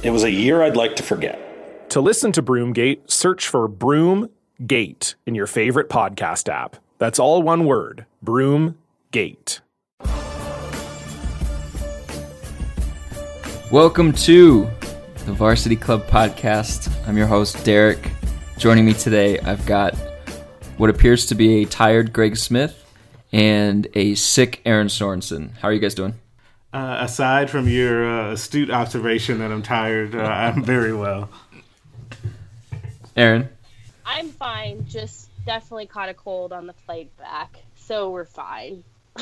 It was a year I'd like to forget. To listen to Broomgate, search for Broomgate in your favorite podcast app. That's all one word Broomgate. Welcome to the Varsity Club podcast. I'm your host, Derek. Joining me today, I've got what appears to be a tired Greg Smith and a sick Aaron Sorensen. How are you guys doing? Uh, aside from your uh, astute observation that I'm tired, uh, I'm very well. Aaron? I'm fine. Just definitely caught a cold on the flight back, so we're fine.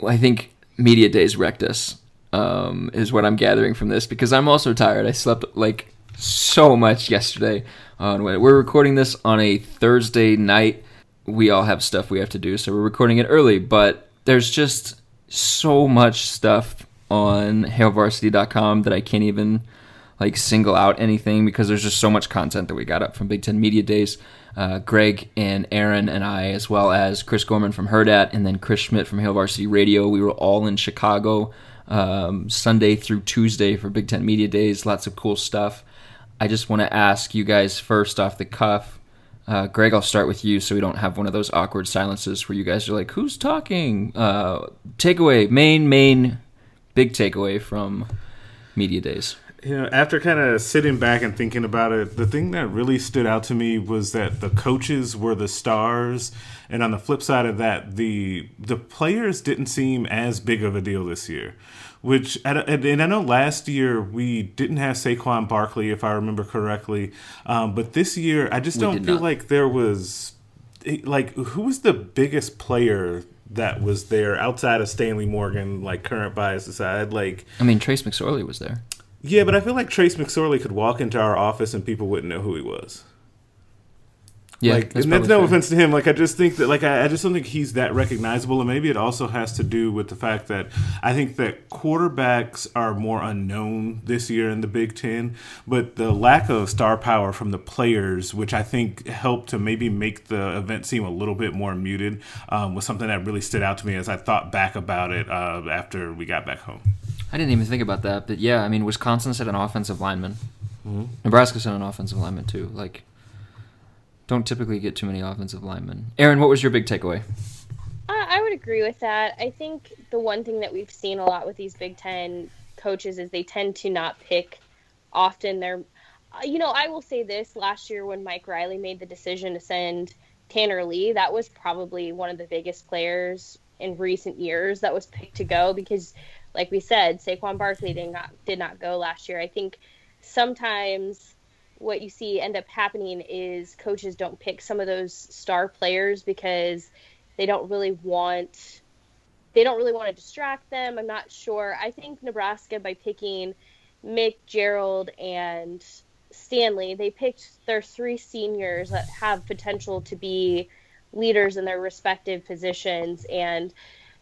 well, I think Media Days wrecked us, um, is what I'm gathering from this, because I'm also tired. I slept like so much yesterday. On we're recording this on a Thursday night. We all have stuff we have to do, so we're recording it early. But there's just so much stuff on HailVarsity.com that I can't even like single out anything because there's just so much content that we got up from Big Ten Media Days. Uh, Greg and Aaron and I, as well as Chris Gorman from Hurrdat and then Chris Schmidt from Hail Varsity Radio, we were all in Chicago um, Sunday through Tuesday for Big Ten Media Days. Lots of cool stuff. I just want to ask you guys first off the cuff. Uh, Greg, I'll start with you so we don't have one of those awkward silences where you guys are like, who's talking? Uh, takeaway, main, main, big takeaway from Media Days. You know, after kind of sitting back and thinking about it, the thing that really stood out to me was that the coaches were the stars, and on the flip side of that, the the players didn't seem as big of a deal this year which and I know last year we didn't have Saquon Barkley, if I remember correctly, um, but this year I just don't feel not. like there was like who was the biggest player that was there outside of Stanley Morgan, like current bias aside, like I mean Trace McSorley was there. Yeah, but I feel like Trace McSorley could walk into our office and people wouldn't know who he was. Yeah, like, that's and that's no fair. offense to him. Like, I just think that, like, I, I, just don't think he's that recognizable. And maybe it also has to do with the fact that I think that quarterbacks are more unknown this year in the Big Ten. But the lack of star power from the players, which I think helped to maybe make the event seem a little bit more muted, um, was something that really stood out to me as I thought back about it uh, after we got back home. I didn't even think about that, but yeah, I mean, Wisconsin said an offensive lineman. Mm-hmm. Nebraska sent an offensive lineman too. Like don't typically get too many offensive linemen. Aaron, what was your big takeaway? Uh, I would agree with that. I think the one thing that we've seen a lot with these Big Ten coaches is they tend to not pick often. They're, uh, you know, I will say this: last year when Mike Riley made the decision to send Tanner Lee, that was probably one of the biggest players in recent years that was picked to go because, like we said, Saquon Barkley did not did not go last year. I think sometimes what you see end up happening is coaches don't pick some of those star players because they don't really want they don't really want to distract them. I'm not sure. I think Nebraska by picking Mick, Gerald, and Stanley, they picked their three seniors that have potential to be leaders in their respective positions and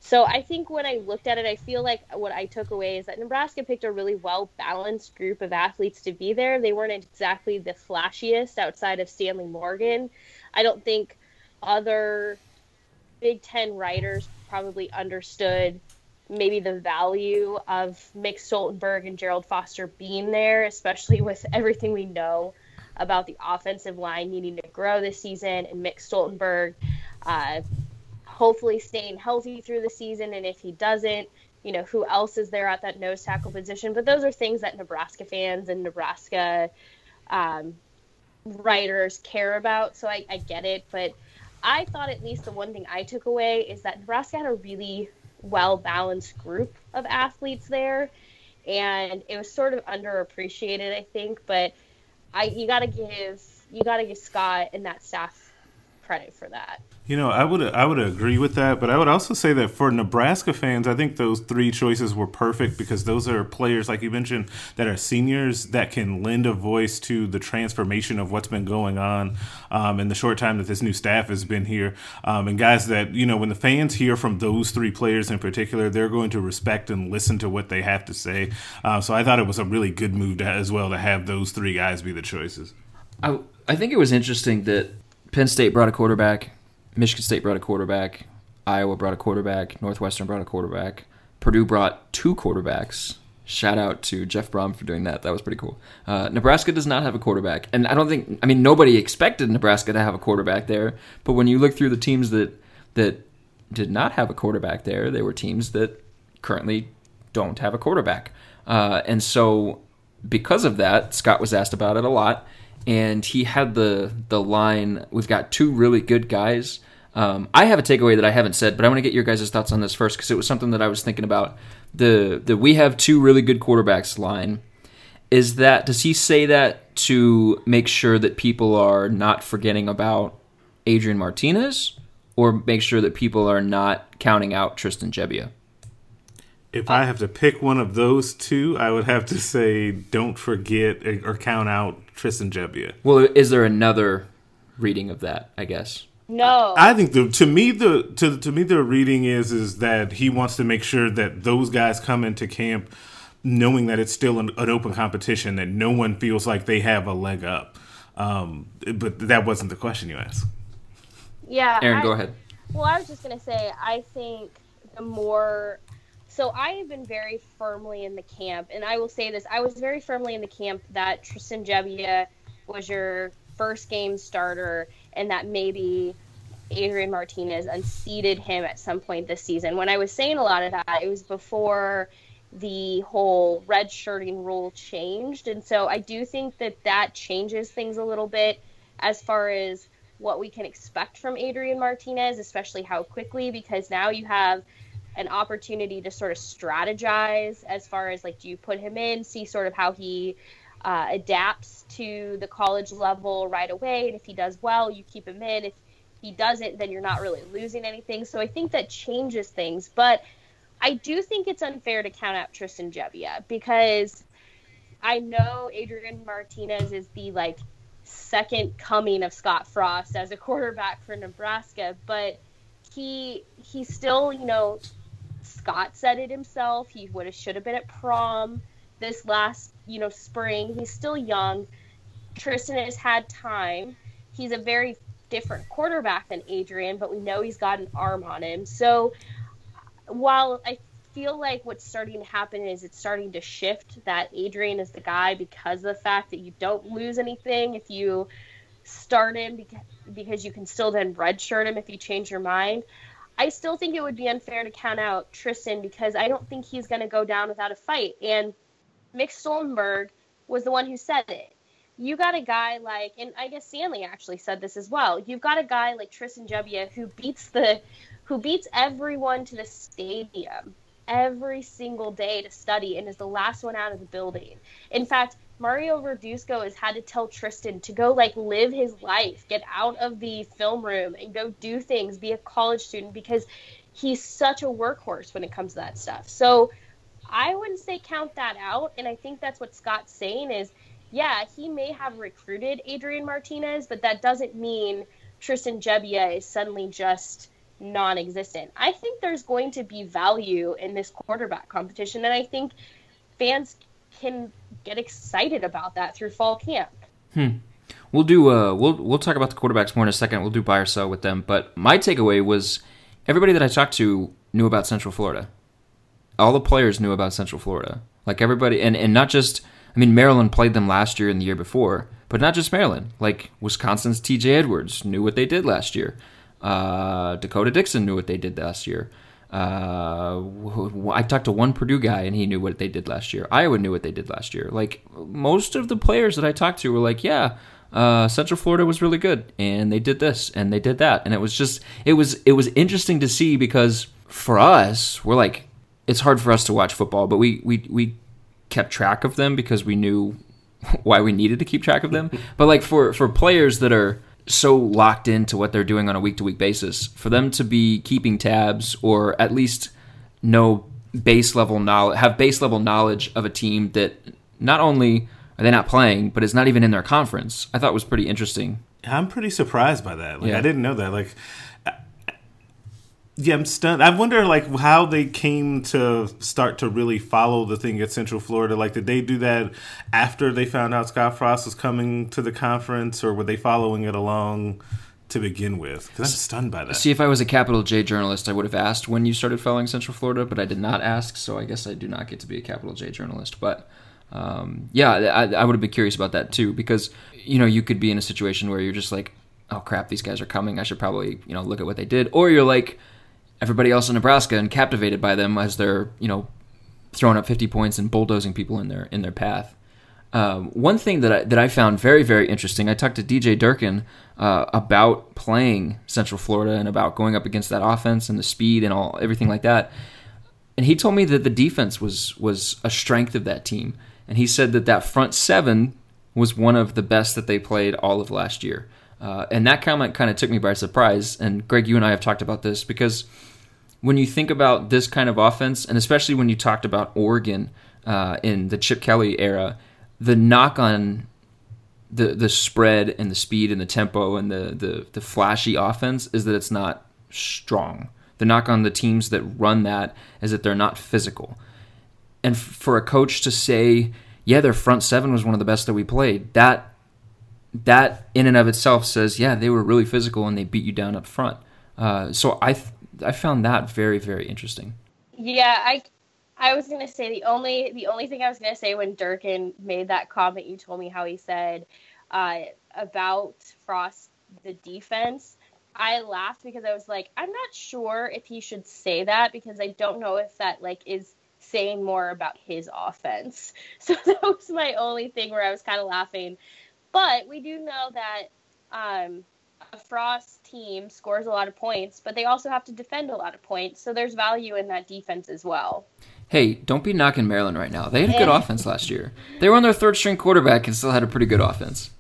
so I think when I looked at it, I feel like what I took away is that Nebraska picked a really well balanced group of athletes to be there. They weren't exactly the flashiest outside of Stanley Morgan. I don't think other Big Ten writers probably understood maybe the value of Mick Stoltenberg and Gerald Foster being there, especially with everything we know about the offensive line needing to grow this season and Mick Stoltenberg. Uh, hopefully staying healthy through the season. And if he doesn't, you know, who else is there at that nose tackle position? But those are things that Nebraska fans and Nebraska um, writers care about. So I, I get it. But I thought at least the one thing I took away is that Nebraska had a really well balanced group of athletes there, and it was sort of underappreciated, I think. But I you got to give you got to give Scott and that staff credit for that. You know, I would I would agree with that, but I would also say that for Nebraska fans, I think those three choices were perfect because those are players, like you mentioned, that are seniors that can lend a voice to the transformation of what's been going on um, in the short time that this new staff has been here, um, and guys that you know when the fans hear from those three players in particular, they're going to respect and listen to what they have to say. Uh, so I thought it was a really good move to, as well to have those three guys be the choices. I I think it was interesting that Penn State brought a quarterback Michigan State brought a quarterback. Iowa brought a quarterback. Northwestern brought a quarterback. Purdue brought two quarterbacks. Shout out to Jeff Brohm for doing that. That was pretty cool. Uh, Nebraska does not have a quarterback, and I don't think. I mean, nobody expected Nebraska to have a quarterback there. But when you look through the teams that that did not have a quarterback there, they were teams that currently don't have a quarterback. Uh, and so, because of that, Scott was asked about it a lot, and he had the the line, "We've got two really good guys." Um, I have a takeaway that I haven't said, but I want to get your guys' thoughts on this first because it was something that I was thinking about. The the we have two really good quarterbacks line. Is that does he say that to make sure that people are not forgetting about Adrian Martinez, or make sure that people are not counting out Tristan Gebbia? If I have to pick one of those two, I would have to say don't forget or count out Tristan Gebbia. Well, is there another reading of that? I guess. No. I think the to me the to to me the reading is is that he wants to make sure that those guys come into camp knowing that it's still an, an open competition that no one feels like they have a leg up. Um, but that wasn't the question you asked. Yeah. Aaron, I, go ahead. Well, I was just gonna say I think the more so I have been very firmly in the camp, and I will say this: I was very firmly in the camp that Tristan Gebbia was your first game starter, and that maybe Adrian Martinez unseated him at some point this season. When I was saying a lot of that, it was before the whole red shirting rule changed, and so I do think that that changes things a little bit as far as what we can expect from Adrian Martinez, especially how quickly, because now you have an opportunity to sort of strategize as far as like do you put him in see sort of how he uh, adapts to the college level right away and if he does well you keep him in. If he doesn't then you're not really losing anything. So i think that changes things but i do think it's unfair to count out tristan gebbia because i know adrian martinez is the like second coming of scott frost as a quarterback for nebraska but he he still you know Scott said it himself. He would have should have been at prom this last, you know, spring. He's still young. Tristan has had time. He's a very different quarterback than Adrian, but we know he's got an arm on him. So while I feel like what's starting to happen is it's starting to shift that Adrian is the guy because of the fact that you don't lose anything if you start him because, because you can still then redshirt him if you change your mind. I still think it would be unfair to count out Tristan because I don't think he's going to go down without a fight. And Mick Stoltenberg was the one who said it. You got a guy like, and I guess Stanley actually said this as well. You've got a guy like Tristan Gebbia who beats the, who beats everyone to the stadium every single day to study and is the last one out of the building. In fact, Mario Verduzco has had to tell Tristan to go like live his life, get out of the film room and go do things, be a college student because he's such a workhorse when it comes to that stuff. So I wouldn't say count that out. And I think that's what Scott's saying is, yeah, he may have recruited Adrian Martinez, but that doesn't mean Tristan Gebbia is suddenly just non-existent. I think there's going to be value in this quarterback competition, and I think fans can get excited about that through fall camp. Hmm. We'll do. Uh, we'll we'll talk about the quarterbacks more in a second. We'll do buy or sell with them. But my takeaway was everybody that I talked to knew about Central Florida. All the players knew about Central Florida. Like everybody, and and not just. I mean, Maryland played them last year and the year before, but not just Maryland. Like Wisconsin's T.J. Edwards knew what they did last year. Uh, Dakota Dixon knew what they did last year. Uh, I talked to one Purdue guy and he knew what they did last year. Iowa knew what they did last year. Like most of the players that I talked to were like, yeah, uh, Central Florida was really good and they did this and they did that. And it was just, it was, it was interesting to see because for us, we're like, it's hard for us to watch football, but we we we kept track of them because we knew why we needed to keep track of them. but like for for players that are so locked into what they're doing on a week to week basis, for them to be keeping tabs or at least know base level knowledge, have base level knowledge of a team that not only are they not playing, but is not even in their conference, I thought was pretty interesting. I'm pretty surprised by that. Like yeah. I didn't know that. Like yeah, I'm stunned. I wonder like how they came to start to really follow the thing at Central Florida. Like, did they do that after they found out Scott Frost was coming to the conference, or were they following it along to begin with? Because I'm stunned by that. See, if I was a capital J journalist, I would have asked when you started following Central Florida, but I did not ask, so I guess I do not get to be a capital J journalist. But um, yeah, I, I would have been curious about that too, because you know you could be in a situation where you're just like, oh crap, these guys are coming. I should probably you know look at what they did, or you're like everybody else in Nebraska and captivated by them as they're you know throwing up 50 points and bulldozing people in their in their path. Um, one thing that I, that I found very very interesting, I talked to DJ Durkin uh, about playing Central Florida and about going up against that offense and the speed and all everything like that, and he told me that the defense was was a strength of that team, and he said that that front seven was one of the best that they played all of last year. Uh, and that comment kind of took me by surprise. And Greg, you and I have talked about this because when you think about this kind of offense, and especially when you talked about Oregon uh, in the Chip Kelly era, the knock on the the spread and the speed and the tempo and the the, the flashy offense is that it's not strong. The knock on the teams that run that is that they're not physical. And f- for a coach to say, "Yeah, their front seven was one of the best that we played," that that in and of itself says, "Yeah, they were really physical and they beat you down up front." Uh, so I th- I found that very very interesting. Yeah, I I was gonna say the only the only thing I was gonna say when Durkin made that comment, you told me how he said uh, about Frost the defense. I laughed because I was like, I'm not sure if he should say that because I don't know if that like is saying more about his offense. So that was my only thing where I was kind of laughing. But we do know that um, a Frost team scores a lot of points, but they also have to defend a lot of points. So there's value in that defense as well. Hey, don't be knocking Maryland right now. They had a good offense last year. They were on their third string quarterback and still had a pretty good offense.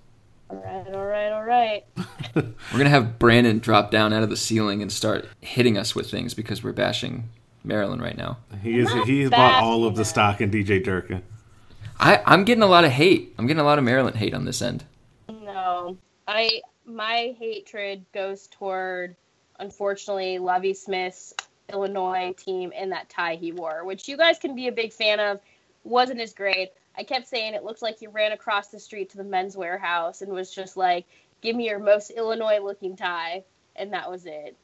All right, all right, all right. we're gonna have Brandon drop down out of the ceiling and start hitting us with things because we're bashing Maryland right now. He is. He's bought all of the stock in DJ Durkin. I, I'm getting a lot of hate. I'm getting a lot of Maryland hate on this end. No, I my hatred goes toward, unfortunately, Lovie Smith's Illinois team in that tie he wore, which you guys can be a big fan of. Wasn't as great. I kept saying it looked like he ran across the street to the men's Wearhouse and was just like, "Give me your most Illinois looking tie," and that was it.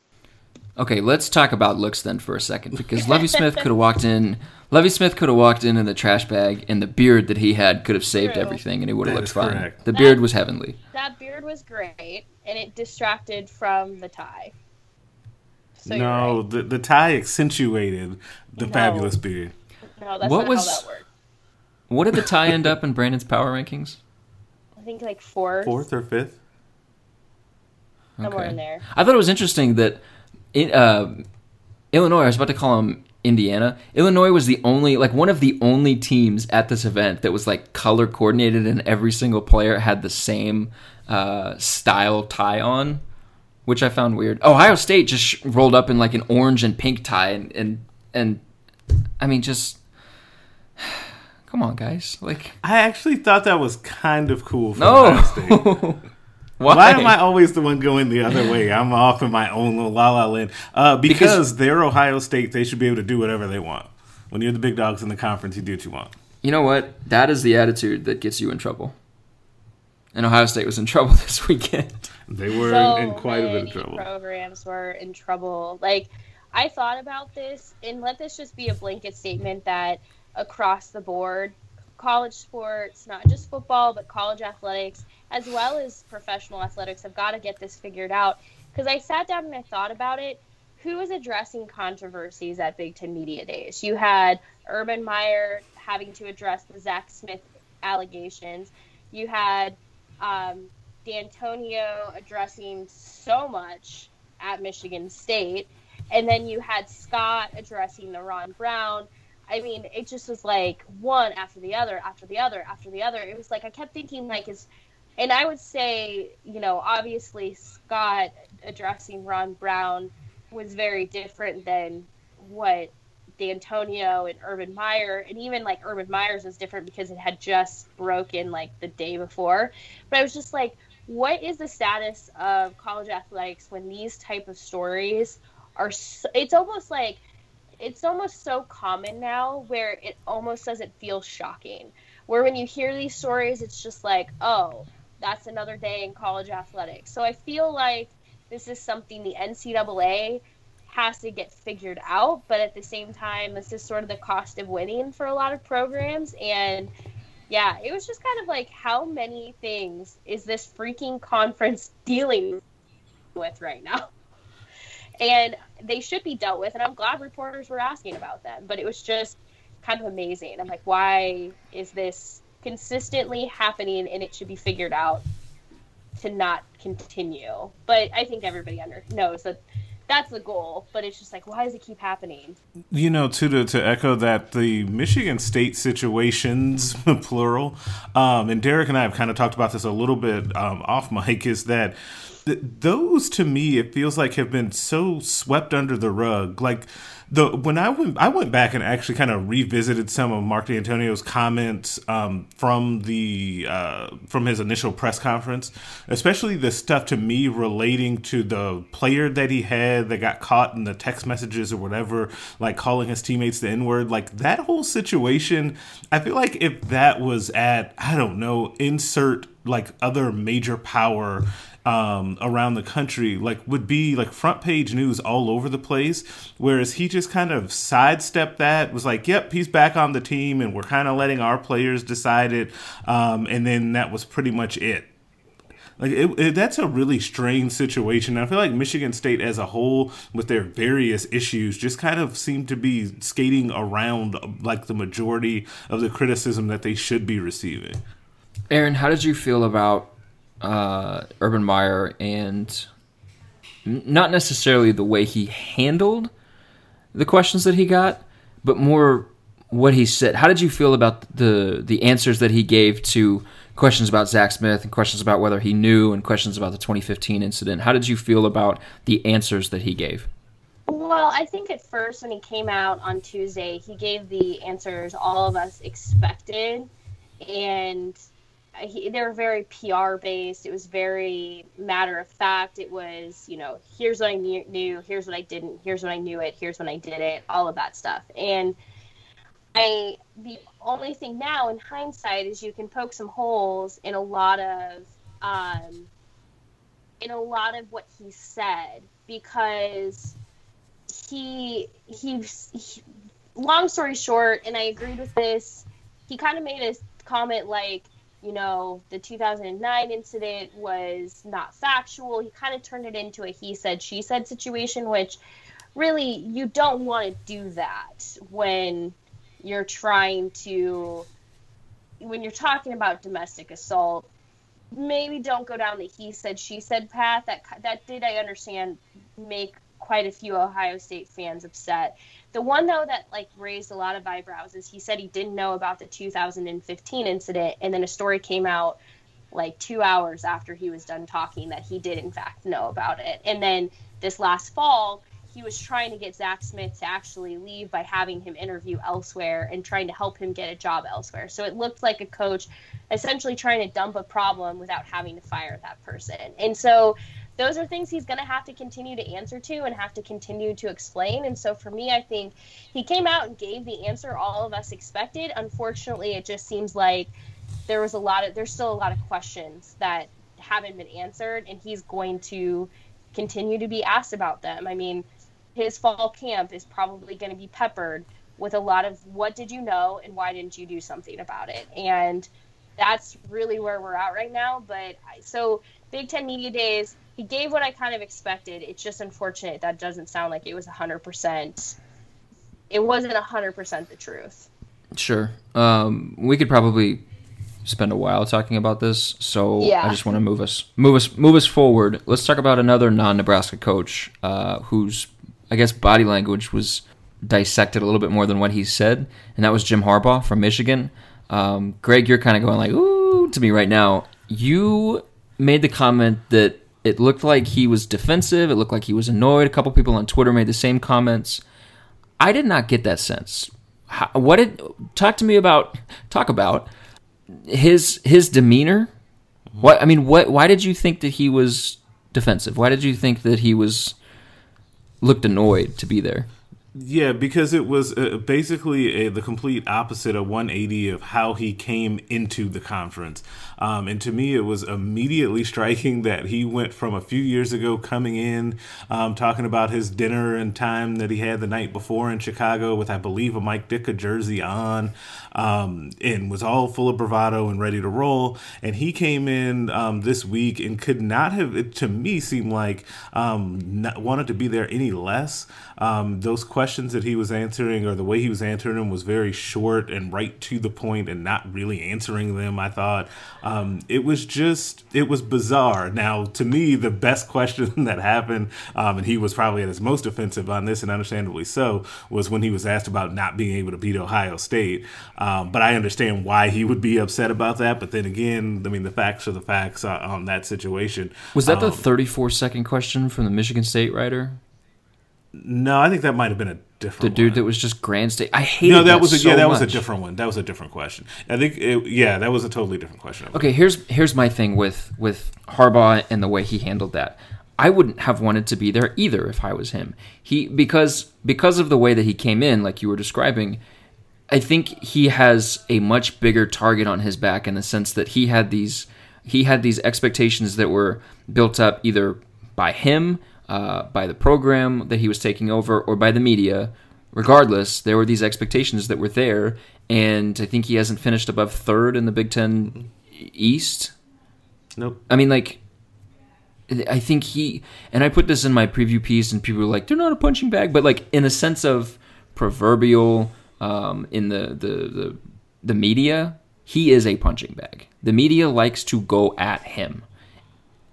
Okay, let's talk about looks then for a second because Lovey Smith could have walked in. Lovie Smith could have walked in in the trash bag, and the beard that he had could have saved True. everything, and he would have looked fine. Correct. The that, beard was heavenly. That beard was great, and it distracted from the tie. So no, right. the the tie accentuated the no. fabulous beard. No, that's what not was, how that worked. What did the tie end up in Brandon's power rankings? I think like fourth, fourth or fifth, somewhere okay. in there. I thought it was interesting that in, uh, Illinois. I was about to call them Indiana. Illinois was the only, like, one of the only teams at this event that was like color coordinated, and every single player had the same uh, style tie on, which I found weird. Ohio State just rolled up in like an orange and pink tie, and and and I mean, just come on, guys. Like, I actually thought that was kind of cool. For no. Ohio State. Why? Why? am I always the one going the other way? I'm off in my own little la la land. Uh, because, because they're Ohio State, they should be able to do whatever they want. When you're the big dogs in the conference, you do what you want. You know what? That is the attitude that gets you in trouble. And Ohio State was in trouble this weekend. They were so in, in quite a bit of trouble. Programs were in trouble. Like I thought about this, and let this just be a blanket statement that across the board, college sports, not just football, but college athletics as well as professional athletics have got to get this figured out. Because I sat down and I thought about it. Who was addressing controversies at Big Ten Media Days? You had Urban Meyer having to address the Zach Smith allegations. You had um, Dantonio addressing so much at Michigan State. And then you had Scott addressing the Ron Brown. I mean, it just was like one after the other, after the other, after the other. It was like I kept thinking like is and I would say, you know, obviously Scott addressing Ron Brown was very different than what Dantonio and Urban Meyer, and even like Urban Meyer's was different because it had just broken like the day before. But I was just like, what is the status of college athletics when these type of stories are? So, it's almost like it's almost so common now where it almost doesn't feel shocking. Where when you hear these stories, it's just like, oh, that's another day in college athletics. So I feel like this is something the NCAA has to get figured out, but at the same time, this is sort of the cost of winning for a lot of programs. And yeah, it was just kind of like, how many things is this freaking conference dealing with right now? And they should be dealt with, and I'm glad reporters were asking about them, but it was just kind of amazing. I'm like, why is this consistently happening and it should be figured out to not continue. But I think everybody under knows that that's the goal. But it's just like, why does it keep happening? You know, to to, to echo that, the Michigan State situations, plural, um, and Derek and I have kind of talked about this a little bit um, off mic, is that th- those to me it feels like have been so swept under the rug, like the when I went I went back and actually kind of revisited some of Mark Dantonio's comments um, from the uh, from his initial press conference, especially the stuff to me relating to the player that he had that got caught in the text messages or whatever, like calling his teammates the N word, like that whole situation. I feel like if that was at I don't know insert like other major power um, around the country, like would be like front page news all over the place. Whereas he just kind of sidestepped that, was like, "Yep, he's back on the team, and we're kind of letting our players decide it." Um, and then that was pretty much it. Like it, it, that's a really strange situation. I feel like Michigan State as a whole, with their various issues, just kind of seem to be skating around like the majority of the criticism that they should be receiving. Aaron, how did you feel about uh, Urban Meyer and not necessarily the way he handled the questions that he got, but more what he said. How did you feel about the the answers that he gave to questions about Zach Smith and questions about whether he knew and questions about the 2015 incident? How did you feel about the answers that he gave? Well, I think at first when he came out on Tuesday, he gave the answers all of us expected, and he, they were very PR based. It was very matter of fact. It was, you know, here's what I knew, knew, here's what I didn't, here's when I knew it, here's when I did it, all of that stuff. And I, the only thing now in hindsight is you can poke some holes in a lot of, um, in a lot of what he said because he, he, he long story short, and I agreed with this, he kind of made a comment like, you know, the 2009 incident was not factual. He kind of turned it into a he said, she said situation, which really you don't want to do that when you're trying to, when you're talking about domestic assault. Maybe don't go down the he said, she said path. That that did I understand make quite a few Ohio State fans upset. The one though that like raised a lot of eyebrows is he said he didn't know about the 2015 incident, and then a story came out like two hours after he was done talking that he did in fact know about it. And then this last fall, he was trying to get Zach Smith to actually leave by having him interview elsewhere and trying to help him get a job elsewhere. So it looked like a coach essentially trying to dump a problem without having to fire that person. And so those are things he's going to have to continue to answer to and have to continue to explain. And so for me, I think he came out and gave the answer all of us expected. Unfortunately, it just seems like there was a lot of there's still a lot of questions that haven't been answered, and he's going to continue to be asked about them. I mean, his fall camp is probably going to be peppered with a lot of what did you know and why didn't you do something about it and that's really where we're at right now but so big ten media days he gave what I kind of expected. It's just unfortunate that doesn't sound like it was 100%. It wasn't 100% the truth. Sure. Um, we could probably spend a while talking about this, so yeah. I just want to move us move us move us forward. Let's talk about another non-Nebraska coach uh, who's I guess, body language was dissected a little bit more than what he said, and that was Jim Harbaugh from Michigan. Um, Greg, you're kind of going like, ooh, to me right now. You made the comment that it looked like he was defensive. It looked like he was annoyed. A couple people on Twitter made the same comments. I did not get that sense. How, what did talk to me about? Talk about his his demeanor. What I mean, what? Why did you think that he was defensive? Why did you think that he was looked annoyed to be there? Yeah, because it was uh, basically a, the complete opposite of 180 of how he came into the conference. Um, and to me, it was immediately striking that he went from a few years ago coming in, um, talking about his dinner and time that he had the night before in Chicago with, I believe, a Mike Ditka jersey on, um, and was all full of bravado and ready to roll. And he came in um, this week and could not have, it, to me, seemed like um, not, wanted to be there any less. Um, those questions that he was answering or the way he was answering them was very short and right to the point and not really answering them. I thought um, it was just it was bizarre. Now, to me, the best question that happened, um, and he was probably at his most offensive on this, and understandably so, was when he was asked about not being able to beat Ohio State. Um, but I understand why he would be upset about that. But then again, I mean, the facts are the facts on, on that situation. Was that the um, 34 second question from the Michigan State writer? No, I think that might have been a different. The dude one. that was just grand state. I hated. No, that, that was a, so yeah, that much. was a different one. That was a different question. I think it, yeah, that was a totally different question. Okay, here's here's my thing with with Harbaugh and the way he handled that. I wouldn't have wanted to be there either if I was him. He because because of the way that he came in, like you were describing. I think he has a much bigger target on his back in the sense that he had these he had these expectations that were built up either by him uh, by the program that he was taking over or by the media. Regardless, there were these expectations that were there, and I think he hasn't finished above third in the Big 10 East. Nope. I mean, like, I think he and I put this in my preview piece, and people were like, "They're not a punching bag," but like in a sense of proverbial um, in the, the the the media, he is a punching bag. The media likes to go at him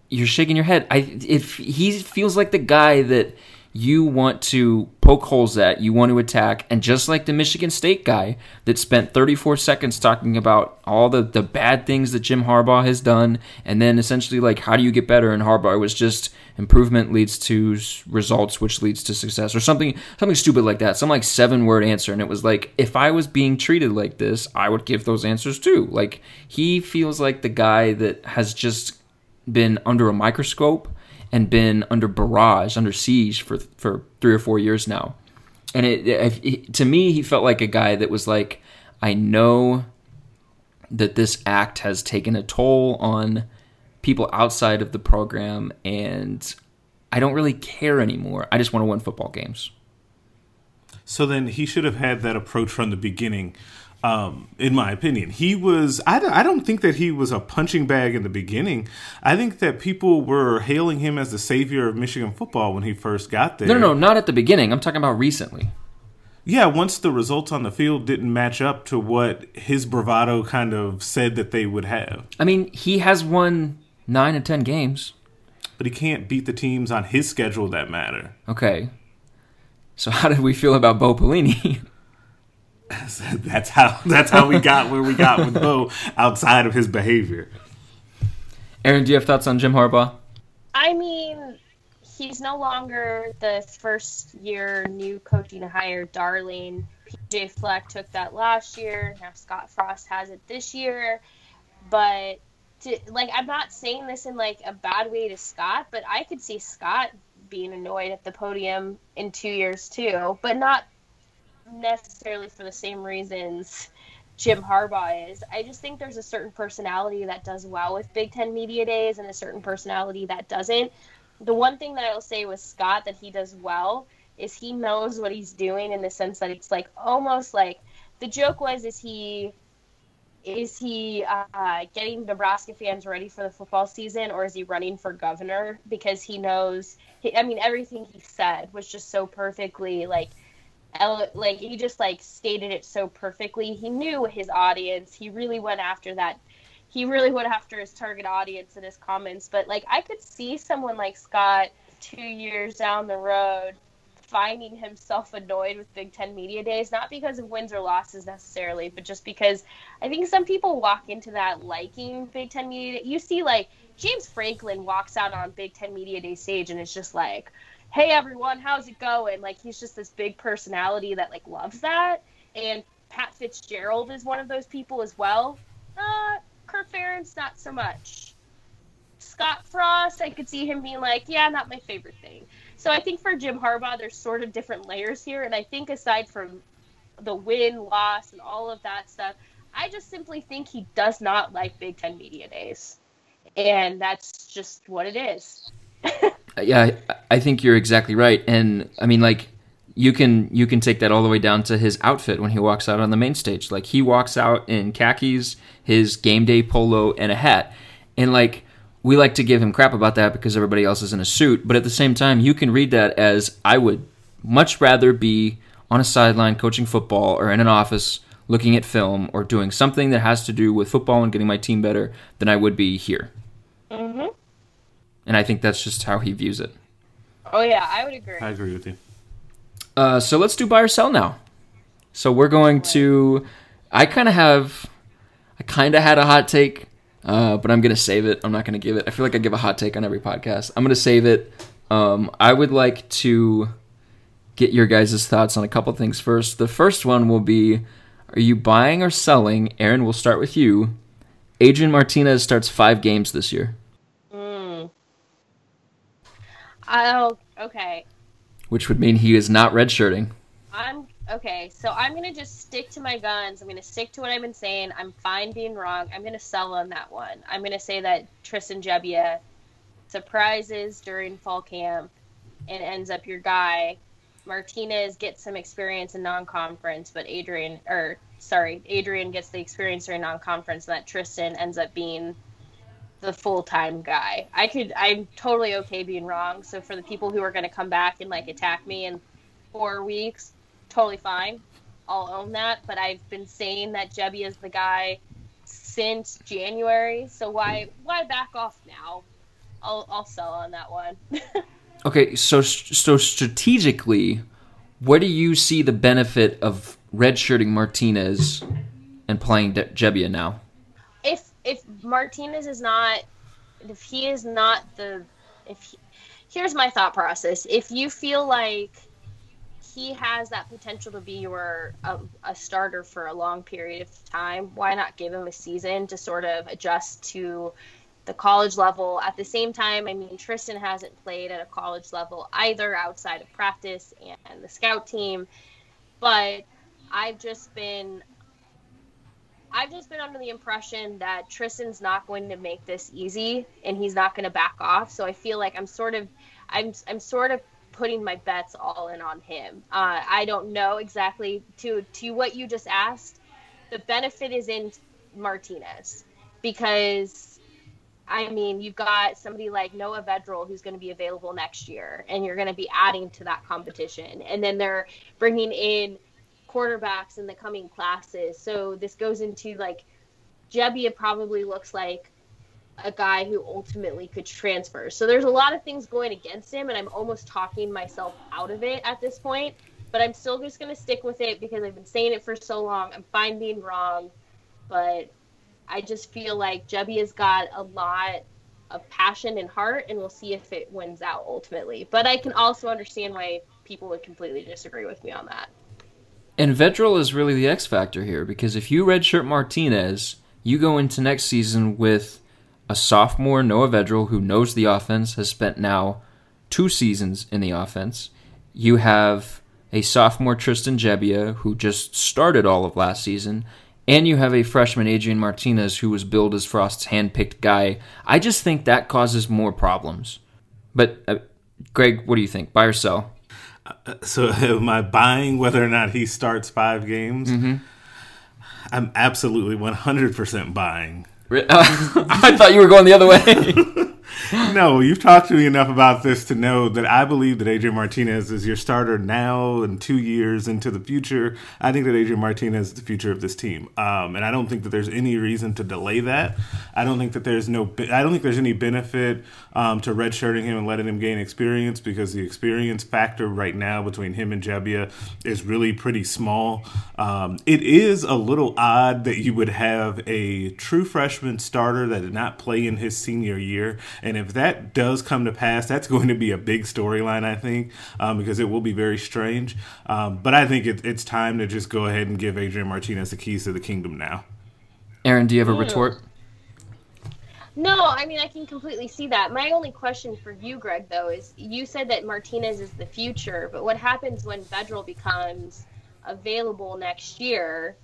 you're shaking your head. I if he feels like the guy that you want to poke holes at, you want to attack, and just like the Michigan State guy that spent 34 seconds talking about all the the bad things that Jim Harbaugh has done, and then essentially like how do you get better? And Harbaugh was just improvement leads to results, which leads to success, or something something stupid like that, some like seven word answer, and it was like if I was being treated like this, I would give those answers too. Like he feels like the guy that has just been under a microscope and been under barrage, under siege for for three or four years now. And it, it, to me, he felt like a guy that was like, I know that this act has taken a toll on people outside of the program, and I don't really care anymore. I just want to win football games. So then he should have had that approach from the beginning um, in my opinion. He was, I, I don't think that he was a punching bag in the beginning. I think that people were hailing him as the savior of Michigan football when he first got there. No, no, no, not at the beginning. I'm talking about recently. Yeah, once the results on the field didn't match up to what his bravado kind of said that they would have. I mean, he has won nine and ten games. But he can't beat the teams on his schedule that matter. Okay. So how did we feel about Bo Pelini? that's how that's how we got where we got with Bo outside of his behavior. Aaron, do you have thoughts on Jim Harbaugh? I mean, he's no longer the first year new coaching hire darling. PJ Fleck took that last year. Now Scott Frost has it this year. But to, like, I'm not saying this in like a bad way to Scott, but I could see Scott being annoyed at the podium in two years too, but not necessarily for the same reasons Jim Harbaugh is. I just think there's a certain personality that does well with Big Ten Media Days and a certain personality that doesn't. The one thing that I'll say with Scott that he does well is he knows what he's doing in the sense that it's like almost like the joke was is he is he uh, getting Nebraska fans ready for the football season or is he running for governor because he knows he, I mean everything he said was just so perfectly like like he just like stated it so perfectly. He knew his audience. He really went after that. He really went after his target audience in his comments. But like I could see someone like Scott two years down the road finding himself annoyed with Big Ten Media Days, not because of wins or losses necessarily, but just because I think some people walk into that liking Big Ten Media. You see, like, James Franklin walks out on Big Ten Media Day stage and it's just like, hey everyone, how's it going? Like, he's just this big personality that, like, loves that. And Pat Fitzgerald is one of those people as well. Uh, Ferentz, not so much. Scott Frost, I could see him being like, yeah, not my favorite thing. So I think for Jim Harbaugh, there's sort of different layers here. And I think aside from the win, loss, and all of that stuff, I just simply think he does not like Big Ten Media Days. And that's just what it is. yeah, I think you're exactly right. And I mean, like, you can you can take that all the way down to his outfit when he walks out on the main stage. Like he walks out in khakis, his game day polo, and a hat. And like we like to give him crap about that because everybody else is in a suit. But at the same time, you can read that as I would much rather be on a sideline coaching football or in an office looking at film or doing something that has to do with football and getting my team better than I would be here. Mm-hmm. And I think that's just how he views it. Oh yeah, I would agree. I agree with you. Uh, so let's do buy or sell now. So we're going to. I kind of have. I kind of had a hot take uh, but I'm gonna save it. I'm not gonna give it. I feel like I give a hot take on every podcast. I'm gonna save it. Um, I would like to get your guys' thoughts on a couple things first. The first one will be: Are you buying or selling? Aaron, we'll start with you. Adrian Martinez starts five games this year. Oh, okay. Which would mean he is not redshirting. I'm okay, so I'm gonna just stick to my guns. I'm gonna stick to what I've been saying. I'm fine being wrong. I'm gonna sell on that one. I'm gonna say that Tristan Gebbia surprises during fall camp and ends up your guy. Martinez gets some experience in non-conference, but Adrian, or sorry, Adrian gets the experience during non-conference, and that Tristan ends up being the full-time guy. I could, I'm totally okay being wrong. So for the people who are going to come back and like attack me in four weeks, totally fine. I'll own that. But I've been saying that Gebbia is the guy since January. So why why back off now? I'll I'll sell on that one. okay, so so strategically, where do you see the benefit of redshirting Martinez and playing De- Gebbia now? If Martinez is not, if he is not the, if he, here's my thought process. If you feel like he has that potential to be your a, a, starter for a long period of time, why not give him a season to sort of adjust to the college level? At the same time, I mean, Tristan hasn't played at a college level either outside of practice and the scout team, but I've just been I've just been under the impression that Tristan's not going to make this easy and he's not going to back off. So I feel like I'm sort of I'm I'm sort of putting my bets all in on him. Uh, I don't know exactly to to what you just asked. The benefit is in Martinez because I mean you've got somebody like Noah Vedral who's going to be available next year, and you're going to be adding to that competition, and then they're bringing in quarterbacks in the coming classes. So this goes into like Gebbia probably looks like a guy who ultimately could transfer. So there's a lot of things going against him, and I'm almost talking myself out of it at this point. But I'm still just going to stick with it because I've been saying it for so long. I'm fine being wrong, but I just feel like Gebbia has got a lot of passion and heart, and we'll see if it wins out ultimately. But I can also understand why people would completely disagree with me on that. And Vedral is really the X factor here because if you redshirt Martinez, you go into next season with a sophomore Noah Vedral who knows the offense, has spent now two seasons in the offense. You have a sophomore Tristan Gebbia, who just started all of last season. And you have a freshman Adrian Martinez who was billed as Frost's handpicked guy. I just think that causes more problems. But, uh, Greg, what do you think? Buy or sell? So, am I buying whether or not he starts five games? Mm-hmm. I'm absolutely 100% buying. I thought you were going the other way. no, you've talked to me enough about this to know that I believe that Adrian Martinez is your starter now and two years into the future. I think that Adrian Martinez is the future of this team, um, and I don't think that there's any reason to delay that. I don't think that there's no. I don't think there's any benefit um, to redshirting him and letting him gain experience because the experience factor right now between him and Gebbia is really pretty small. Um, it is a little odd that you would have a true freshman starter that did not play in his senior year. And if that does come to pass, that's going to be a big storyline, I think, um, because it will be very strange. Um, but I think it, it's time to just go ahead and give Adrian Martinez the keys to the kingdom now. Aaron, do you have a retort? No, I mean I can completely see that. My only question for you, Greg, though, is you said that Martinez is the future, but what happens when Vedral becomes available next year,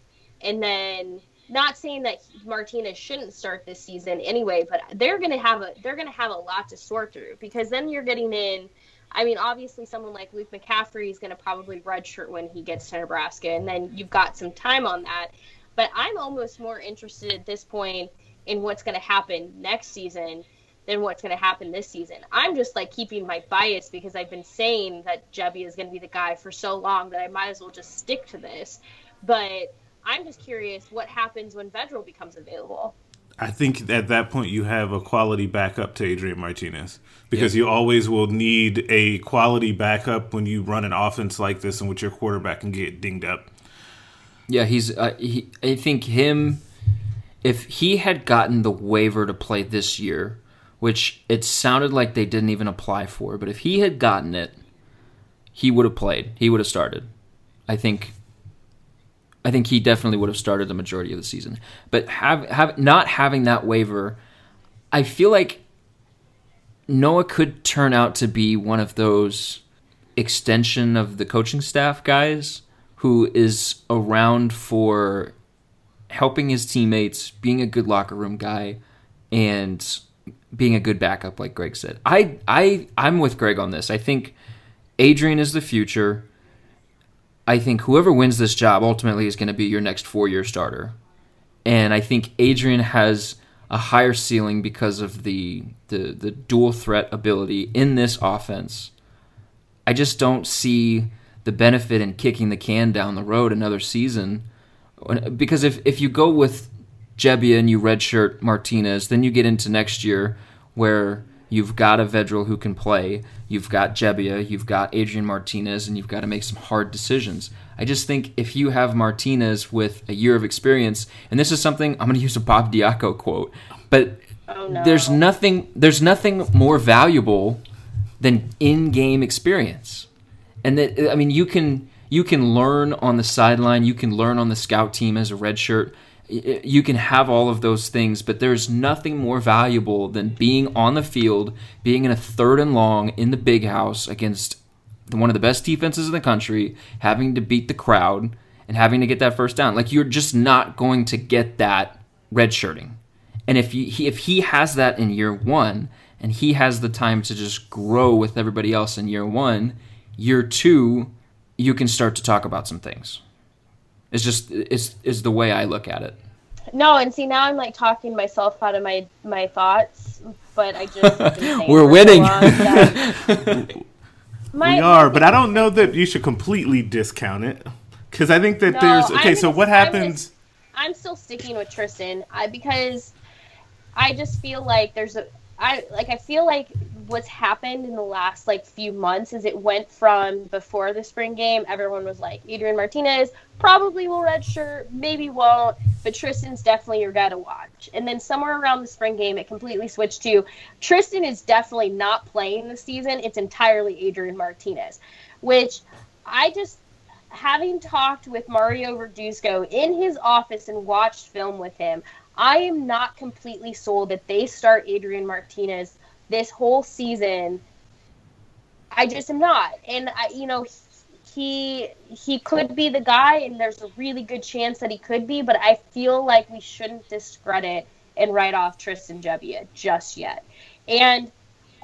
and then not saying that Martinez shouldn't start this season anyway, but they're gonna have a they're gonna have a lot to sort through because then you're getting in. I mean, obviously, someone like Luke McCaffrey is going to probably redshirt when he gets to Nebraska, and then you've got some time on that. But I'm almost more interested at this point in what's going to happen next season than what's going to happen this season. I'm just like keeping my bias because I've been saying that Gebbia is going to be the guy for so long that I might as well just stick to this. But I'm just curious what happens when Vedral becomes available. I think at that point you have a quality backup to Adrian Martinez because you always will need a quality backup when you run an offense like this in which your quarterback can get dinged up. Yeah, he's. Uh, he, I think him. If he had gotten the waiver to play this year, which it sounded like they didn't even apply for, but if he had gotten it, he would have played. He would have started. I think I think he definitely would have started the majority of the season. But have have not having that waiver, I feel like Noah could turn out to be one of those extension of the coaching staff guys who is around for helping his teammates, being a good locker room guy, and being a good backup, like Greg said. I I I'm with Greg on this. I think Adrian is the future. I think whoever wins this job ultimately is going to be your next four year starter. And I think Adrian has a higher ceiling because of the, the the dual threat ability in this offense. I just don't see the benefit in kicking the can down the road another season. Because if, if you go with Gebbia and you redshirt Martinez, then you get into next year where You've got a Vedral who can play. You've got Gebbia. You've got Adrian Martinez, and you've got to make some hard decisions. I just think if you have Martinez with a year of experience, and this is something I'm going to use a Bob Diaco quote, but oh, no. there's nothing there's nothing more valuable than in-game experience, and that I mean you can you can learn on the sideline, you can learn on the scout team as a redshirt you can have all of those things, but there's nothing more valuable than being on the field, being in a third and long in the big house against one of the best defenses in the country, having to beat the crowd and having to get that first down. Like you're just not going to get that redshirting. And if he, if he has that in year one, and he has the time to just grow with everybody else in year one, year two, you can start to talk about some things. It's just is is the way I look at it. No, and see now I'm like talking myself out of my my thoughts, but I just we're winning. my, we are, but I don't know that you should completely discount it because I think that no, there's okay. I'm so what happens? I'm, I'm, still sticking with Tristan I, because I just feel like there's a I like I feel like what's happened in the last like few months is it went from before the spring game, everyone was like Adrian Martinez probably will redshirt, maybe won't, but Tristan's definitely your guy to watch. And then somewhere around the spring game, it completely switched to Tristan is definitely not playing this season. It's entirely Adrian Martinez, which I just having talked with Mario Verduzco in his office and watched film with him, I am not completely sold that they start Adrian Martinez this whole season. I just am not. And I, you know, he he could be the guy, and there's a really good chance that he could be. But I feel like we shouldn't discredit and write off Tristan Gebbia just yet. And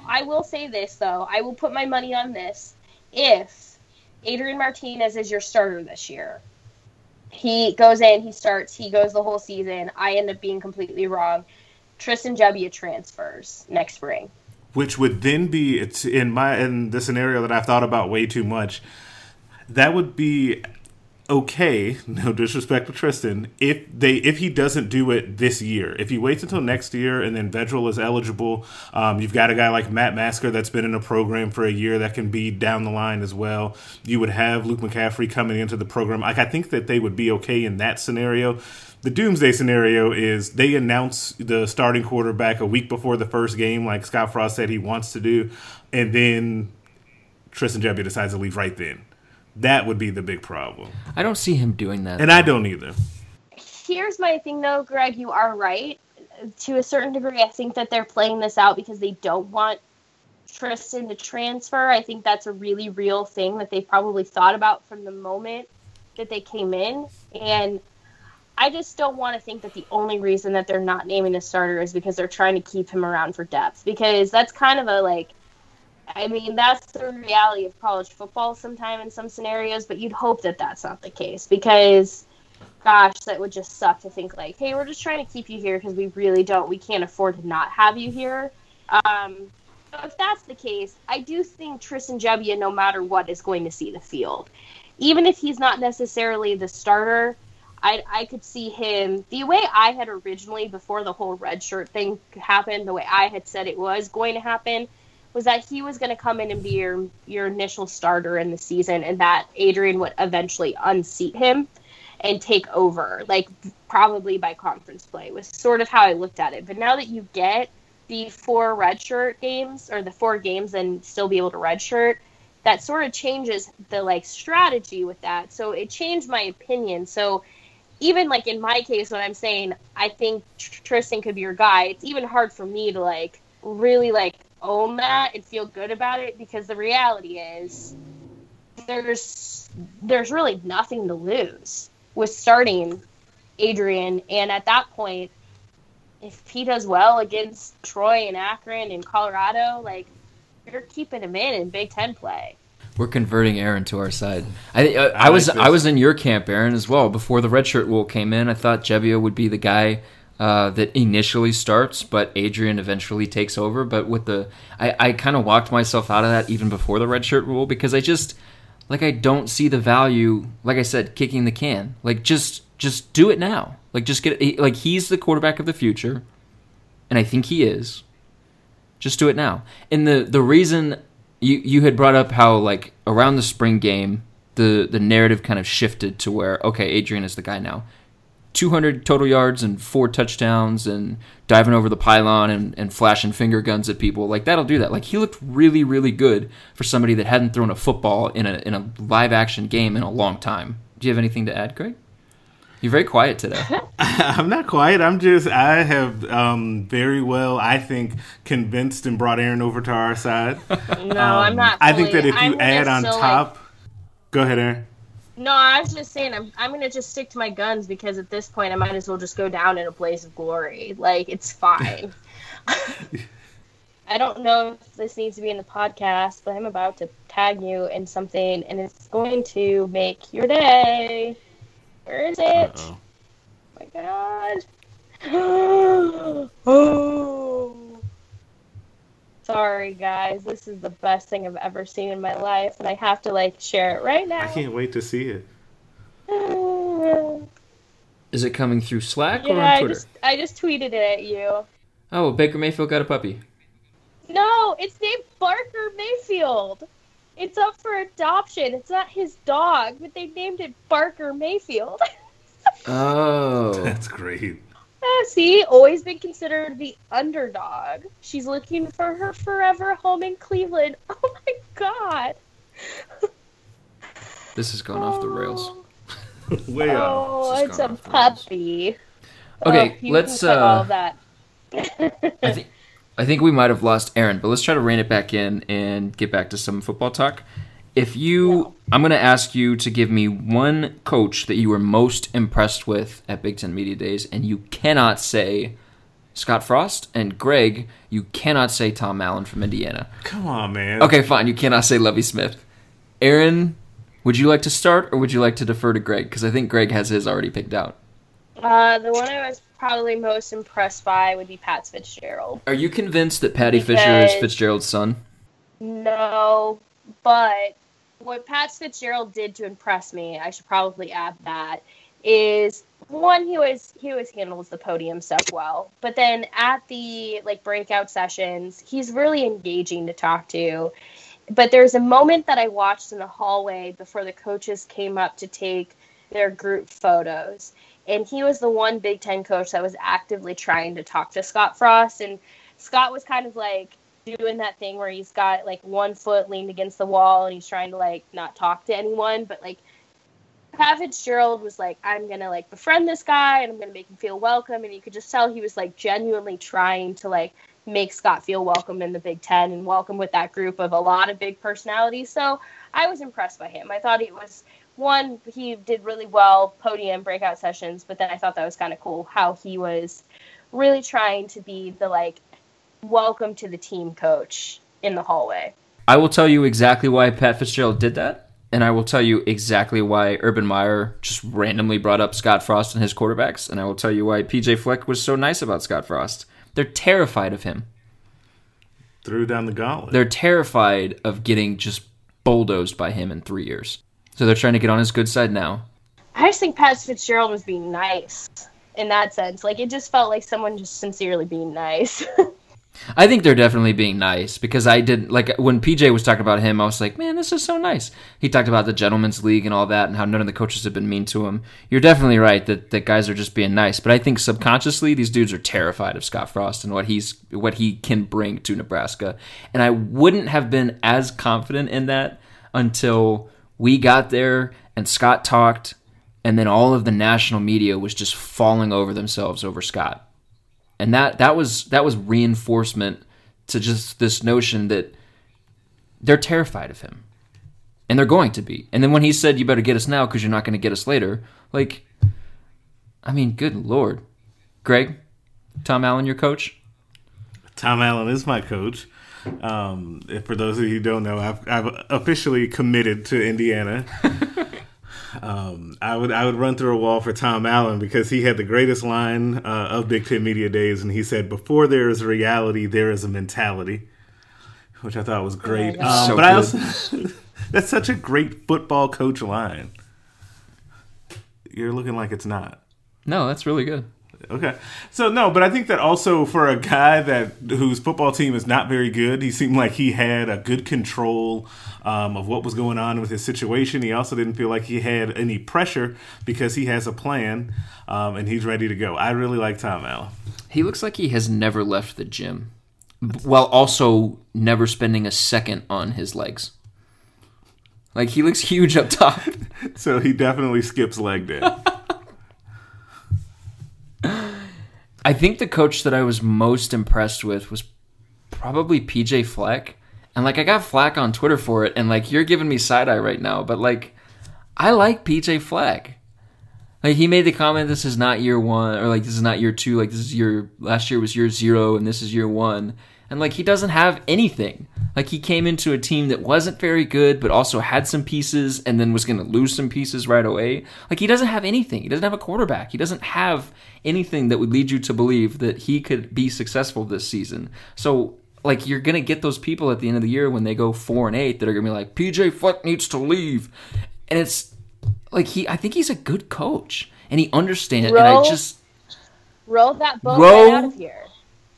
I will say this though, I will put my money on this. If Adrian Martinez is your starter this year, he goes in, he starts, he goes the whole season. I end up being completely wrong. Tristan Gebbia transfers next spring. which would then be it's in my in the scenario that I've thought about way too much. That would be okay, no disrespect to Tristan, if they if he doesn't do it this year, if he waits until next year and then Vedral is eligible, um, you've got a guy like Matt Masker that's been in a program for a year that can be down the line as well. You would have Luke McCaffrey coming into the program. Like I think that they would be okay in that scenario. The doomsday scenario is they announce the starting quarterback a week before the first game, like Scott Frost said he wants to do, and then Tristan Gebbia decides to leave right then that would be the big problem. I don't see him doing that. And though. I don't either. Here's my thing though, Greg, you are right. To a certain degree, I think that they're playing this out because they don't want Tristan to transfer. I think that's a really real thing that they probably thought about from the moment that they came in. And I just don't want to think that the only reason that they're not naming a starter is because they're trying to keep him around for depth. Because that's kind of a like I mean, that's the reality of college football sometimes in some scenarios, but you'd hope that that's not the case because, gosh, that would just suck to think like, hey, we're just trying to keep you here because we really don't, we can't afford to not have you here. Um, so if that's the case, I do think Tristan Gebbia, no matter what, is going to see the field. Even if he's not necessarily the starter, I, I could see him the way I had originally before the whole red shirt thing happened, the way I had said it was going to happen was that he was going to come in and be your your initial starter in the season, and that Adrian would eventually unseat him and take over, like probably by conference play. Was sort of how I looked at it. But now that you get the four redshirt games or the four games and still be able to redshirt, that sort of changes the like strategy with that. So it changed my opinion. So even like in my case, when I'm saying I think Tristan could be your guy, it's even hard for me to like really like own that and feel good about it because the reality is there's there's really nothing to lose with starting Adrian and at that point if he does well against Troy and Akron and Colorado like you're keeping him in in Big 10 play. We're converting Aaron to our side. I, uh, I, I was I was in your camp, Aaron, as well. Before the redshirt rule came in, I thought Gebbia would be the guy uh, that initially starts, but Adrian eventually takes over. But with the, I, I kind of walked myself out of that even before the red shirt rule because I just, like, I don't see the value. Like I said, kicking the can. Like, just, just do it now. Like, just get like he's the quarterback of the future, and I think he is. Just do it now. And the the reason you you had brought up how like around the spring game the the narrative kind of shifted to where okay Adrian is the guy now 200 total yards and four touchdowns and diving over the pylon and, and flashing finger guns at people. Like that'll do that. Like he looked really really good for somebody that hadn't thrown a football in a in a live action game in a long time. Do you have anything to add craig you're very quiet today. I'm not quiet. I'm just I have um, very well I think convinced and brought Aaron over to our side. No um, I'm not fully. I think that if you I'm add on top like... go ahead Aaron no, I was just saying I'm I'm gonna just stick to my guns because at this point I might as well just go down in a blaze of glory. Like it's fine. I don't know if this needs to be in the podcast, but I'm about to tag you in something and it's going to make your day. Where is it? Uh-oh. Oh my god. oh. Sorry, guys. This is the best thing I've ever seen in my life, and I have to like share it right now. I can't wait to see it. Is it coming through Slack yeah, or on Twitter? I just, I just tweeted it at you. Oh, Baker Mayfield got a puppy. No, it's named Barker Mayfield. It's up for adoption. It's not his dog, but they named it Barker Mayfield. oh, that's great. Uh, see, always been considered the underdog. She's looking for her forever home in Cleveland. Oh my god. this has gone oh. off the rails. Way oh, off. it's a puppy. Okay, oh, let's. Uh, all that. I think I think we might have lost Aaron, but let's try to rein it back in and get back to some football talk. If you, I'm going to ask you to give me one coach that you were most impressed with at Big Ten Media Days, and you cannot say Scott Frost, and Greg, you cannot say Tom Allen from Indiana. Come on, man. Okay, fine. You cannot say Lovie Smith. Aaron, would you like to start, or would you like to defer to Greg? Because I think Greg has his already picked out. Uh, the one I was probably most impressed by would be Pat Fitzgerald. Are you convinced that Patty because Fisher is Fitzgerald's son? No, but what Pat Fitzgerald did to impress me, I should probably add that, is one he was he always handles the podium stuff well. But then at the like breakout sessions he's really engaging to talk to. But there's a moment that i watched in the hallway before the coaches came up to take their group photos. And he was the one big ten coach that was actively trying to talk to scott frost. And scott was kind of like doing that thing where he's got like one foot leaned against the wall and he's trying to like not talk to anyone but like Pat Fitzgerald was like, I'm gonna like befriend this guy and I'm gonna make him feel welcome, and you could just tell he was like genuinely trying to like make Scott feel welcome in the Big Ten and welcome with that group of a lot of big personalities. So I was impressed by him. I thought it was one he did really well podium breakout sessions, but then I thought that was kind of cool how he was really trying to be the like welcome to the team coach in the hallway. I will tell you exactly why Pat Fitzgerald did that and I will tell you exactly why Urban Meyer just randomly brought up Scott Frost and his quarterbacks, and I will tell you why PJ Fleck was so nice about Scott Frost. They're terrified of him. Threw down the gauntlet. They're terrified of getting just bulldozed by him in three years. So they're trying to get on his good side now. I just think Pat Fitzgerald was being nice in that sense. Like it just felt like someone just sincerely being nice. I think they're definitely being nice because I did like when PJ was talking about him, I was like, man, this is so nice. He talked about the gentleman's league and all that, and how none of the coaches have been mean to him. You're definitely right that that guys are just being nice, but I think subconsciously these dudes are terrified of Scott Frost and what he's what he can bring to Nebraska, and I wouldn't have been as confident in that until we got there and Scott talked, and then all of the national media was just falling over themselves over Scott and that that was that was reinforcement to just this notion that they're terrified of him. And they're going to be. And then when he said you better get us now because you're not going to get us later like i mean good lord. Greg tom allen your coach? Tom allen is my coach. Um, for those of you who don't know i've, I've officially committed to indiana Um, I would I would run through a wall for Tom Allen because he had the greatest line uh, of Big Ten media days, and he said, "Before there is reality, there is a mentality," which I thought was great. Oh, um, so but good. I also that's such a great football coach line. You're looking like it's not. No, that's really good. Okay. So no, but I think that also for a guy that whose football team is not very good, he seemed like he had a good control um, of what was going on with his situation. He also didn't feel like he had any pressure because he has a plan um, and he's ready to go. I really like Tom Allen. He looks like he has never left the gym, while also never spending a second on his legs. Like he looks huge up top. so he definitely skips leg day. I think the coach that I was most impressed with was probably PJ Fleck. And like I got flack on Twitter for it, and like you're giving me side eye right now, but like I like PJ Fleck. Like he made the comment, "This is not year one," or like "This is not year two. Like this is your last year was year zero, and this is year one. And like he doesn't have anything. Like he came into a team that wasn't very good, but also had some pieces, and then was going to lose some pieces right away. Like he doesn't have anything. He doesn't have a quarterback. He doesn't have anything that would lead you to believe that he could be successful this season. So like you're gonna get those people at the end of the year when they go four and eight that are gonna be like PJ Fleck needs to leave, and it's like he I think he's a good coach and he understands. and I just roll that boat row right out of here.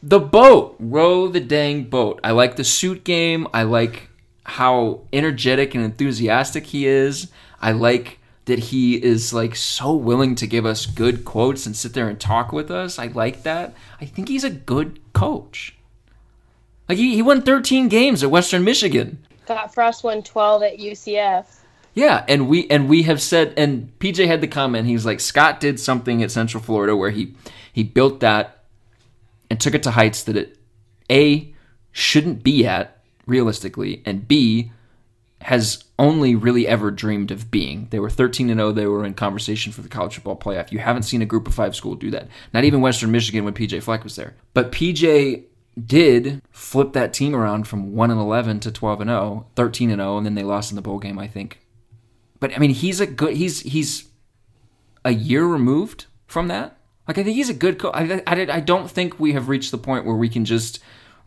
The boat, row the dang boat. I like the suit game. I like how energetic and enthusiastic he is. I like that he is like so willing to give us good quotes and sit there and talk with us. I like that. I think he's a good coach. Like he, he won 13 games at Western Michigan. Scott Frost won 12 at UCF. Yeah, and we and we have said and PJ had the comment. He's like Scott did something at Central Florida where he he built that and took it to heights that it a shouldn't be at realistically, and b has only really ever dreamed of being. They were 13 and 0. They were in conversation for the college football playoff. You haven't seen a group of five school do that. Not even Western Michigan when PJ Fleck was there. But PJ did flip that team around from 1 and 11 to 12 and 0, 13 and 0 and then they lost in the bowl game, I think. But I mean, he's a good he's he's a year removed from that. Like I think he's a good coach. I, I, I don't think we have reached the point where we can just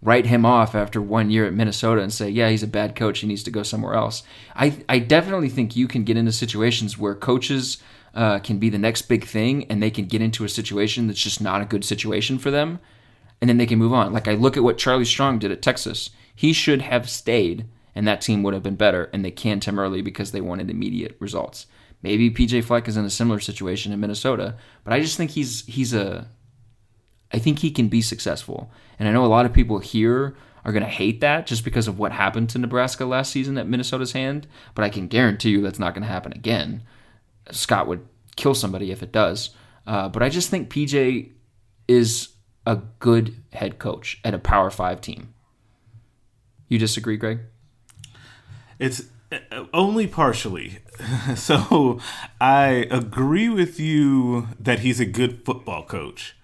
write him off after one year at Minnesota and say, yeah, he's a bad coach. He needs to go somewhere else. I, I definitely think you can get into situations where coaches uh, can be the next big thing and they can get into a situation that's just not a good situation for them and then they can move on. Like I look at what Charlie Strong did at Texas. He should have stayed and that team would have been better and they canned him early because they wanted immediate results. Maybe PJ Fleck is in a similar situation in Minnesota, but I just think he's he's a I think he can be successful. And I know a lot of people here are going to hate that just because of what happened to Nebraska last season at Minnesota's hand, but I can guarantee you that's not going to happen again. Scott would kill somebody if it does. Uh, but I just think PJ is a good head coach at a Power Five team. You disagree, Greg? It's uh, only partially. so I agree with you that he's a good football coach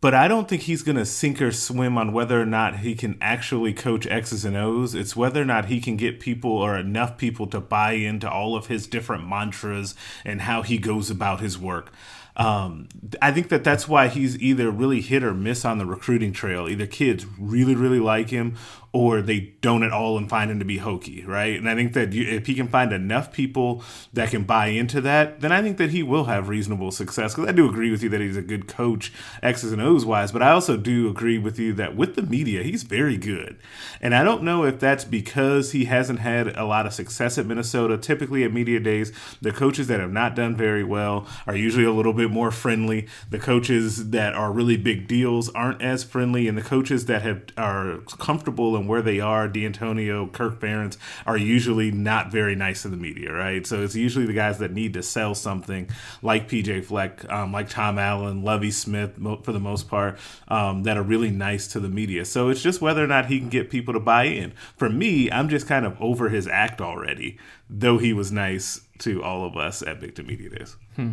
but I don't think he's going to sink or swim on whether or not he can actually coach X's and O's. It's whether or not he can get people or enough people to buy into all of his different mantras and how he goes about his work. Um, I think that that's why he's either really hit or miss on the recruiting trail. Either kids really, really like him, or they don't at all and find him to be hokey, right? And I think that you, if he can find enough people that can buy into that, then I think that he will have reasonable success. Because I do agree with you that he's a good coach, X's and O's wise, but I also do agree with you that with the media, he's very good. And I don't know if that's because he hasn't had a lot of success at Minnesota. Typically at media days, the coaches that have not done very well are usually a little bit more friendly. The coaches that are really big deals aren't as friendly, and the coaches that have are comfortable and where they are, D'Antonio, Kirk Ferentz, are usually not very nice to the media, right? So it's usually the guys that need to sell something, like PJ Fleck, um, like Tom Allen, Lovie Smith, for the most part, um, that are really nice to the media. So it's just whether or not he can get people to buy in. For me, I'm just kind of over his act already, though he was nice to all of us at Ten Media Days. Hmm.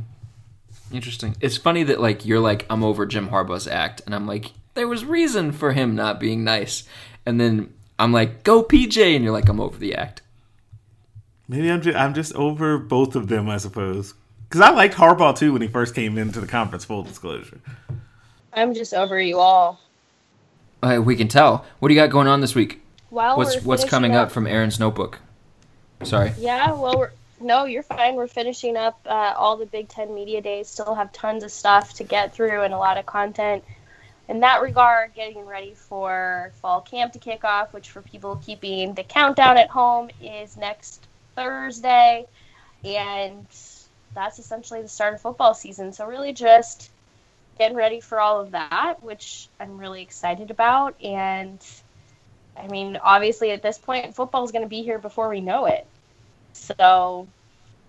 Interesting. It's funny that like you're like I'm over Jim Harbaugh's act, and I'm like there was reason for him not being nice, and then I'm like, go PJ, and you're like, I'm over the act. Maybe I'm just I'm just over both of them, I suppose. Because I liked Harbaugh too when he first came into the conference. Full disclosure. I'm just over you all. Uh, we can tell. What do you got going on this week? Well, what's what's coming up, up from Aaron's notebook? Sorry. Yeah, well, we're no, you're fine. We're finishing up uh, all the Big Ten media days. Still have tons of stuff to get through and a lot of content in that regard, getting ready for fall camp to kick off, which for people keeping the countdown at home is next Thursday. And that's essentially the start of football season. So, really, just getting ready for all of that, which I'm really excited about. And I mean, obviously, at this point, football is going to be here before we know it. So,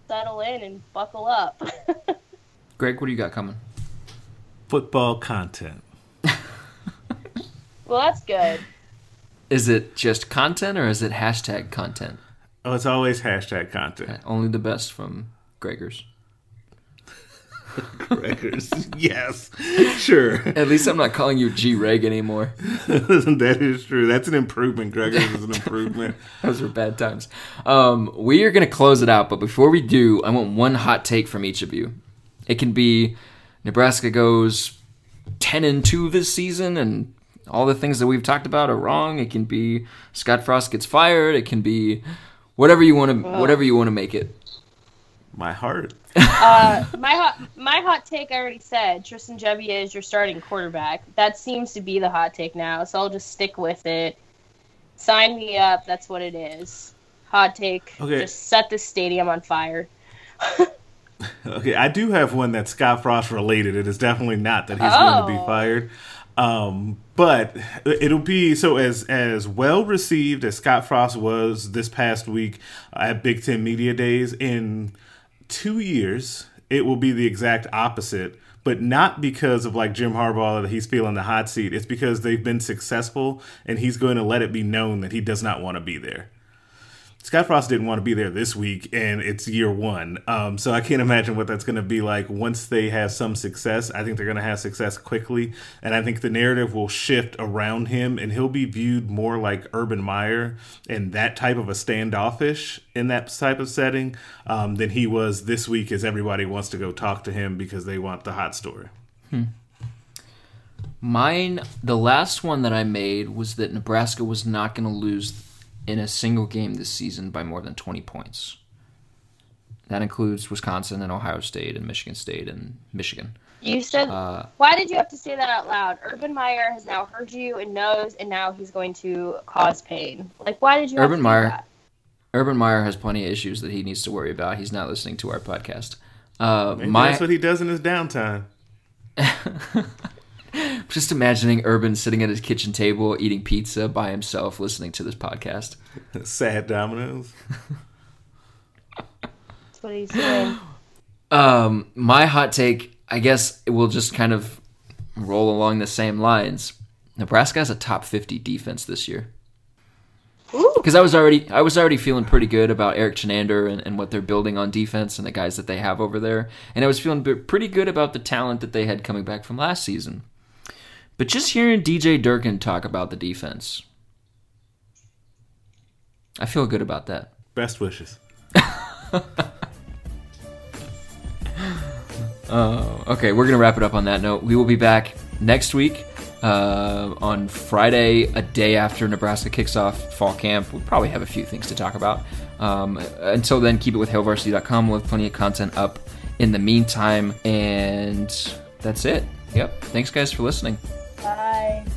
settle in and buckle up. Greg, what do you got coming? Football content. Well, that's good. Is it just content or is it hashtag content? Oh, it's always hashtag content. Okay, only the best from Gregors. Gregors, yes, sure. At least I'm not calling you G Reg anymore. that is true. That's an improvement. Gregors is an improvement. Those were bad times. Um, we are going to close it out, but before we do, I want one hot take from each of you. It can be Nebraska goes ten and two this season, and all the things that we've talked about are wrong. It can be Scott Frost gets fired. It can be whatever you want to whatever you want to make it. My heart. uh, my hot my hot take I already said. Tristan Gebbia is your starting quarterback. That seems to be the hot take now, so I'll just stick with it. Sign me up. That's what it is. Hot take. Okay. Just set the stadium on fire. okay, I do have one that's Scott Frost related. It is definitely not that he's oh. going to be fired. Um, but it'll be so as as well received as Scott Frost was this past week at Big Ten Media Days. In two years, it will be the exact opposite. But not because of like Jim Harbaugh that he's feeling the hot seat. It's because they've been successful, and he's going to let it be known that he does not want to be there. Scott Frost didn't want to be there this week, and it's year one. Um, so I can't imagine what that's going to be like once they have some success. I think they're going to have success quickly, and I think the narrative will shift around him, and he'll be viewed more like Urban Meyer and that type of a standoffish in that type of setting um, than he was this week, as everybody wants to go talk to him because they want the hot story. Hmm. Mine, the last one that I made was that Nebraska was not going to lose in a single game this season by more than 20 points. That includes Wisconsin and Ohio State and Michigan State and Michigan. You said, uh, why did you have to say that out loud? Urban Meyer has now heard you and knows, and now he's going to cause pain. Like, why did you Urban Meyer? Urban Meyer has plenty of issues that he needs to worry about. He's not listening to our podcast. Uh, my, that's what he does in his downtime. Just imagining Urban sitting at his kitchen table eating pizza by himself, listening to this podcast. Sad Domino's. That's what he's doing. Um, my hot take, I guess, it will just kind of roll along the same lines. Nebraska has a top fifty defense this year. Because I was already I was already feeling pretty good about Erik Chinander and, and, what they're building on defense and the guys that they have over there, and I was feeling pretty good about the talent that they had coming back from last season. But just hearing DJ Durkin talk about the defense, I feel good about that. Best wishes. uh, okay, we're going to wrap it up on that note. We will be back next week uh, on Friday, a day after Nebraska kicks off fall camp. We'll probably have a few things to talk about. Um, until then, keep it with hailvarsity.com. We'll have plenty of content up in the meantime. And that's it. Yep. Thanks, guys, for listening. Bye.